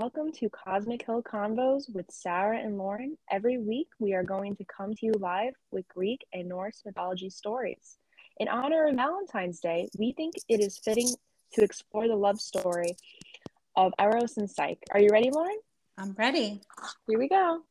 Welcome to Cosmic Hill Convos with Sarah and Lauren. Every week, we are going to come to you live with Greek and Norse mythology stories. In honor of Valentine's Day, we think it is fitting to explore the love story of Eros and Psyche. Are you ready, Lauren? I'm ready. Here we go.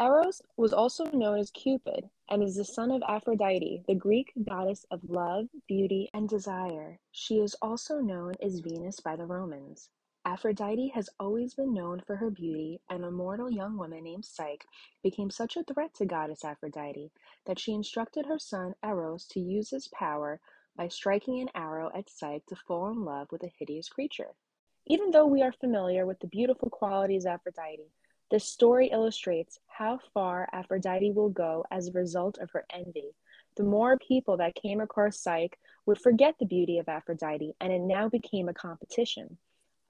Eros was also known as Cupid and is the son of Aphrodite, the Greek goddess of love, beauty, and desire. She is also known as Venus by the Romans. Aphrodite has always been known for her beauty, and a mortal young woman named Psyche became such a threat to goddess Aphrodite that she instructed her son Eros to use his power by striking an arrow at Psyche to fall in love with a hideous creature. Even though we are familiar with the beautiful qualities of Aphrodite, this story illustrates how far Aphrodite will go as a result of her envy. The more people that came across Psyche would forget the beauty of Aphrodite, and it now became a competition.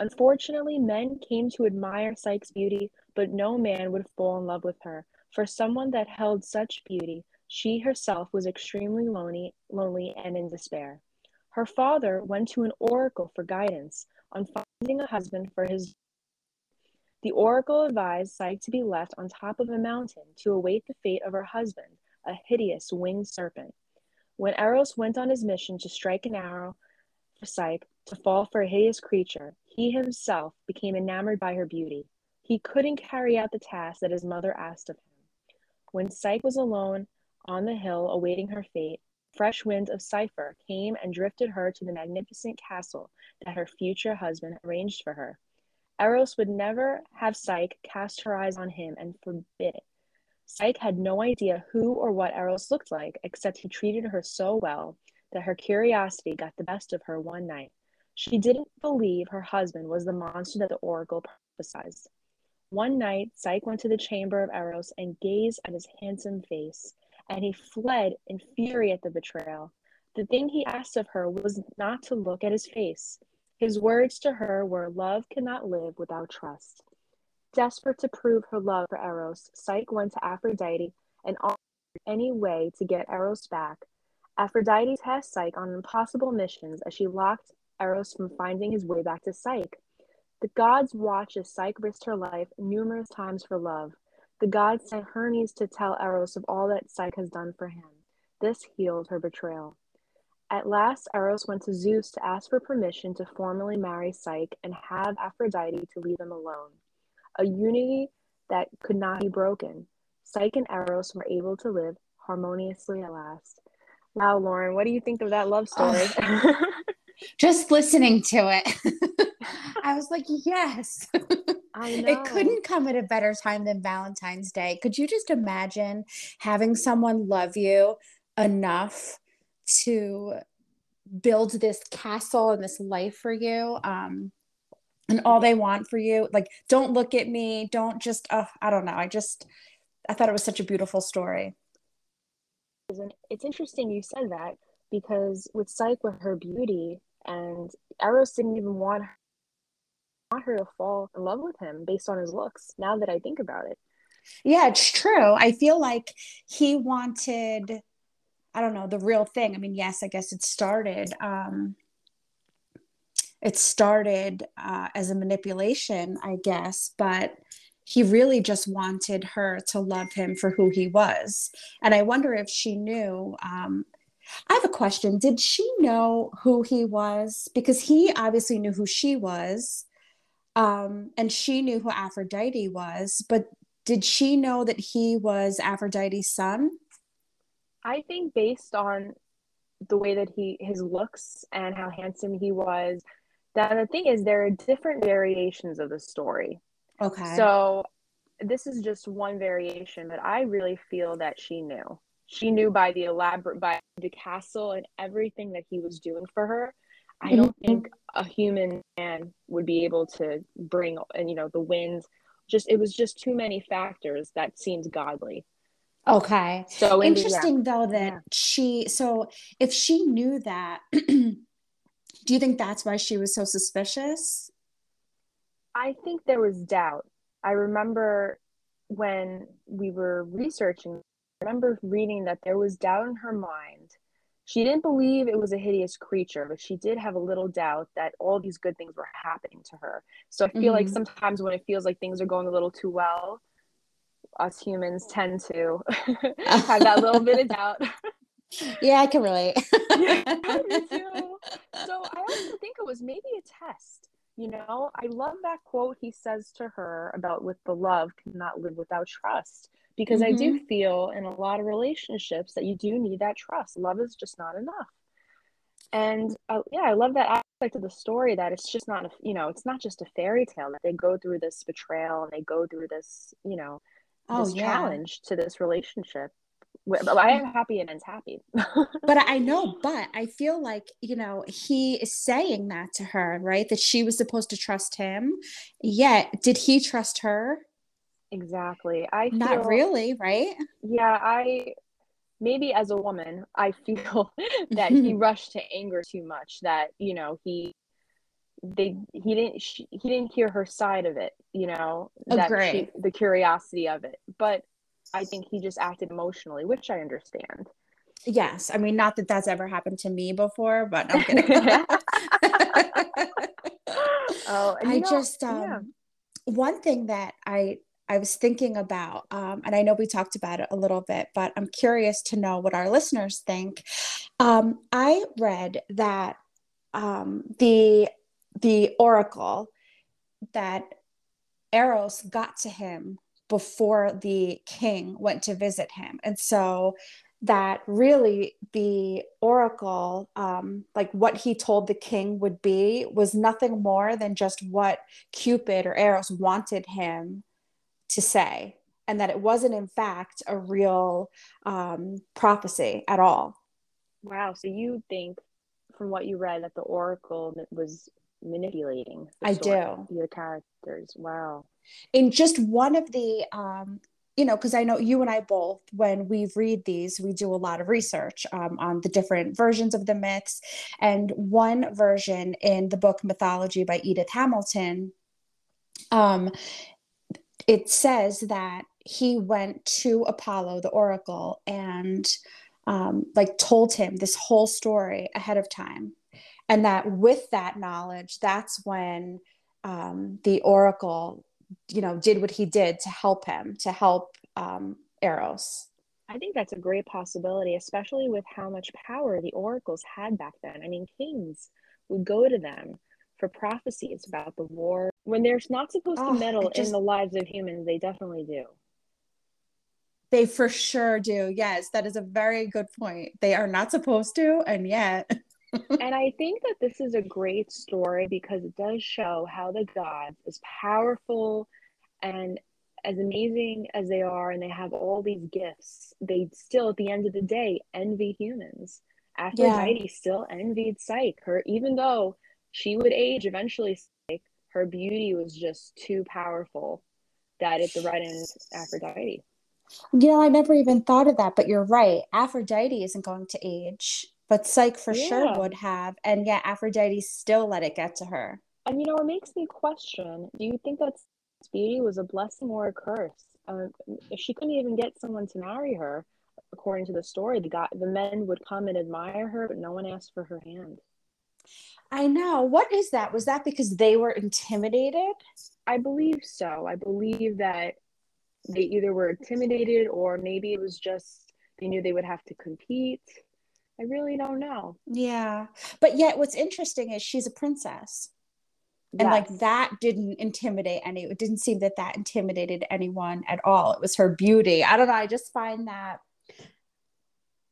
Unfortunately, men came to admire Psyche's beauty, but no man would fall in love with her. For someone that held such beauty, she herself was extremely lonely, lonely and in despair. Her father went to an oracle for guidance on finding a husband for his. The oracle advised Psyche to be left on top of a mountain to await the fate of her husband, a hideous winged serpent. When Eros went on his mission to strike an arrow for Psyche to fall for a hideous creature, he himself became enamored by her beauty. He couldn't carry out the task that his mother asked of him. When Psyche was alone on the hill awaiting her fate, fresh winds of Zephyr came and drifted her to the magnificent castle that her future husband arranged for her. Eros would never have Psyche cast her eyes on him and forbid it. Psyche had no idea who or what Eros looked like, except he treated her so well that her curiosity got the best of her one night. She didn't believe her husband was the monster that the oracle prophesied. One night, Psyche went to the chamber of Eros and gazed at his handsome face, and he fled in fury at the betrayal. The thing he asked of her was not to look at his face. His words to her were, Love cannot live without trust. Desperate to prove her love for Eros, Psyche went to Aphrodite and offered any way to get Eros back. Aphrodite tasked Psyche on impossible missions as she locked Eros from finding his way back to Psyche. The gods watched as Psyche risked her life numerous times for love. The gods sent Hermes to tell Eros of all that Psyche has done for him. This healed her betrayal. At last, Eros went to Zeus to ask for permission to formally marry Psyche and have Aphrodite to leave them alone. A unity that could not be broken. Psyche and Eros were able to live harmoniously at last. Wow, Lauren, what do you think of that love story? just listening to it, I was like, yes. It couldn't come at a better time than Valentine's Day. Could you just imagine having someone love you enough to build this castle and this life for you? Um, and all they want for you, like, don't look at me, don't just, uh, I don't know. I just, I thought it was such a beautiful story. It's interesting you said that because with Psyche, with her beauty, and Eros didn't even want her, want her to fall in love with him based on his looks. Now that I think about it, yeah, it's true. I feel like he wanted, I don't know, the real thing. I mean, yes, I guess it started. Um, it started uh, as a manipulation, I guess, but he really just wanted her to love him for who he was. And I wonder if she knew um, I have a question. Did she know who he was? Because he obviously knew who she was, um, and she knew who Aphrodite was. But did she know that he was Aphrodite's son? I think based on the way that he his looks and how handsome he was, that the thing is there are different variations of the story. Okay. So this is just one variation, but I really feel that she knew she knew by the elaborate by castle and everything that he was doing for her i don't mm-hmm. think a human man would be able to bring and you know the winds just it was just too many factors that seemed godly okay so interesting though that yeah. she so if she knew that do you think that's why she was so suspicious i think there was doubt i remember when we were researching I remember reading that there was doubt in her mind. She didn't believe it was a hideous creature, but she did have a little doubt that all these good things were happening to her. So I feel mm-hmm. like sometimes when it feels like things are going a little too well, us humans tend to have that little bit of doubt. yeah, I can relate. yeah, So I also think it was maybe a test. You know, I love that quote he says to her about with the love cannot live without trust. Because mm-hmm. I do mm-hmm. feel in a lot of relationships that you do need that trust. Love is just not enough. And uh, yeah, I love that aspect of the story that it's just not a, you know, it's not just a fairy tale that they go through this betrayal and they go through this, you know, oh, this yeah. challenge to this relationship I am happy and ends happy. but I know, but I feel like, you know, he is saying that to her, right? That she was supposed to trust him. Yet, did he trust her? Exactly. I feel, not really, right? Yeah, I maybe as a woman, I feel that he rushed to anger too much. That you know he they he didn't she, he didn't hear her side of it. You know that she, the curiosity of it, but I think he just acted emotionally, which I understand. Yes, I mean not that that's ever happened to me before, but I'm kidding. oh, I know, just um, yeah. one thing that I I was thinking about, um, and I know we talked about it a little bit, but I'm curious to know what our listeners think. Um, I read that um, the the oracle that Eros got to him before the king went to visit him. And so that really the oracle, um, like what he told the king would be, was nothing more than just what Cupid or Eros wanted him to say. And that it wasn't, in fact, a real um, prophecy at all. Wow. So you think, from what you read, that the oracle was manipulating I do. The characters. Wow in just one of the um, you know because i know you and i both when we read these we do a lot of research um, on the different versions of the myths and one version in the book mythology by edith hamilton um, it says that he went to apollo the oracle and um, like told him this whole story ahead of time. And that with that knowledge that's when um, the oracle you know did what he did to help him to help um, eros. I think that's a great possibility especially with how much power the oracles had back then. I mean kings would go to them for prophecies about the war when they're not supposed oh, to meddle just, in the lives of humans they definitely do they for sure do yes that is a very good point they are not supposed to and yet and I think that this is a great story because it does show how the gods, as powerful and as amazing as they are, and they have all these gifts, they still, at the end of the day, envy humans. Aphrodite yeah. still envied Psyche. Her, even though she would age eventually, Psyche, her beauty was just too powerful that it threatened Aphrodite. Yeah, I never even thought of that, but you're right. Aphrodite isn't going to age but Psyche for yeah. sure would have. And yet Aphrodite still let it get to her. And you know, it makes me question do you think that beauty was a blessing or a curse? Uh, if she couldn't even get someone to marry her, according to the story, the guy, the men would come and admire her, but no one asked for her hand. I know. What is that? Was that because they were intimidated? I believe so. I believe that they either were intimidated or maybe it was just they knew they would have to compete. I really don't know. Yeah. But yet what's interesting is she's a princess. And yes. like that didn't intimidate any it didn't seem that that intimidated anyone at all. It was her beauty. I don't know, I just find that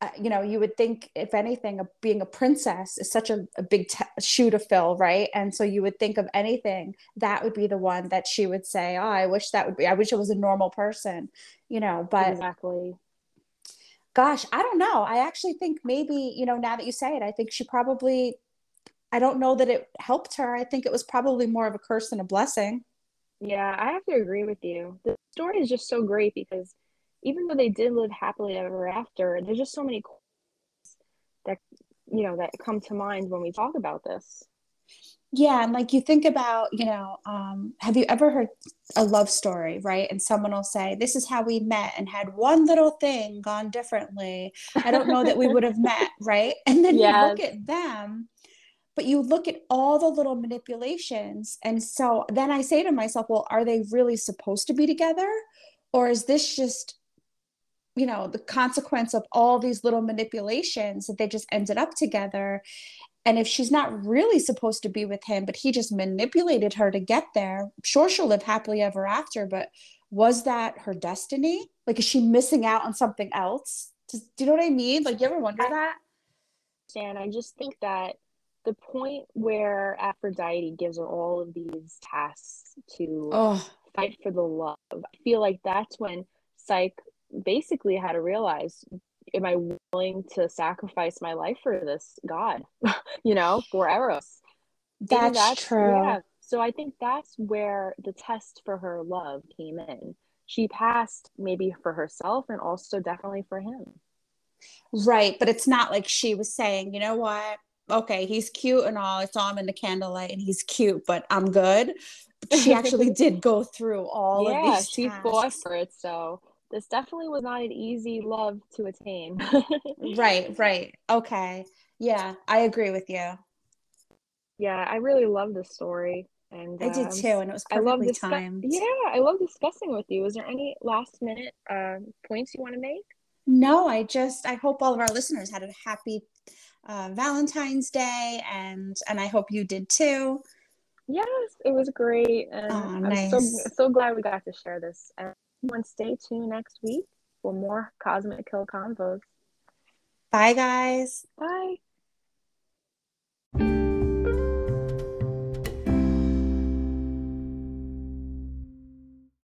uh, you know, you would think, if anything, of being a princess is such a, a big t- shoe to fill, right? And so you would think of anything that would be the one that she would say, "Oh, I wish that would be. I wish it was a normal person," you know. But exactly, gosh, I don't know. I actually think maybe, you know, now that you say it, I think she probably, I don't know that it helped her. I think it was probably more of a curse than a blessing. Yeah, I have to agree with you. The story is just so great because even though they did live happily ever after, there's just so many that, you know, that come to mind when we talk about this. Yeah, and like you think about, you know, um, have you ever heard a love story, right? And someone will say, This is how we met, and had one little thing gone differently. I don't know that we would have met, right? And then yes. you look at them, but you look at all the little manipulations. And so then I say to myself, Well, are they really supposed to be together? Or is this just, you know, the consequence of all these little manipulations that they just ended up together? And if she's not really supposed to be with him, but he just manipulated her to get there, sure, she'll live happily ever after. But was that her destiny? Like, is she missing out on something else? do you know what I mean? Like, you ever wonder that? And I just think that the point where Aphrodite gives her all of these tasks to oh. fight for the love, I feel like that's when Psyche basically had to realize am I willing to sacrifice my life for this God, you know, for Eros? That's, that's true. Yeah. So I think that's where the test for her love came in. She passed maybe for herself and also definitely for him. Right. But it's not like she was saying, you know what? Okay, he's cute and all. I saw him in the candlelight and he's cute, but I'm good. She actually did go through all yeah, of these. Yeah, she fought for it. So this definitely was not an easy love to attain. right, right. Okay. Yeah, I agree with you. Yeah, I really love this story. And I did um, too, and it was perfectly I love discu- timed. Yeah, I love discussing with you. Is there any last minute uh, points you want to make? No, I just I hope all of our listeners had a happy uh, Valentine's Day, and and I hope you did too. Yes, it was great, and oh, nice. I'm so so glad we got to share this. And everyone stay tuned next week for more Cosmic Kill Convos. Bye, guys. Bye.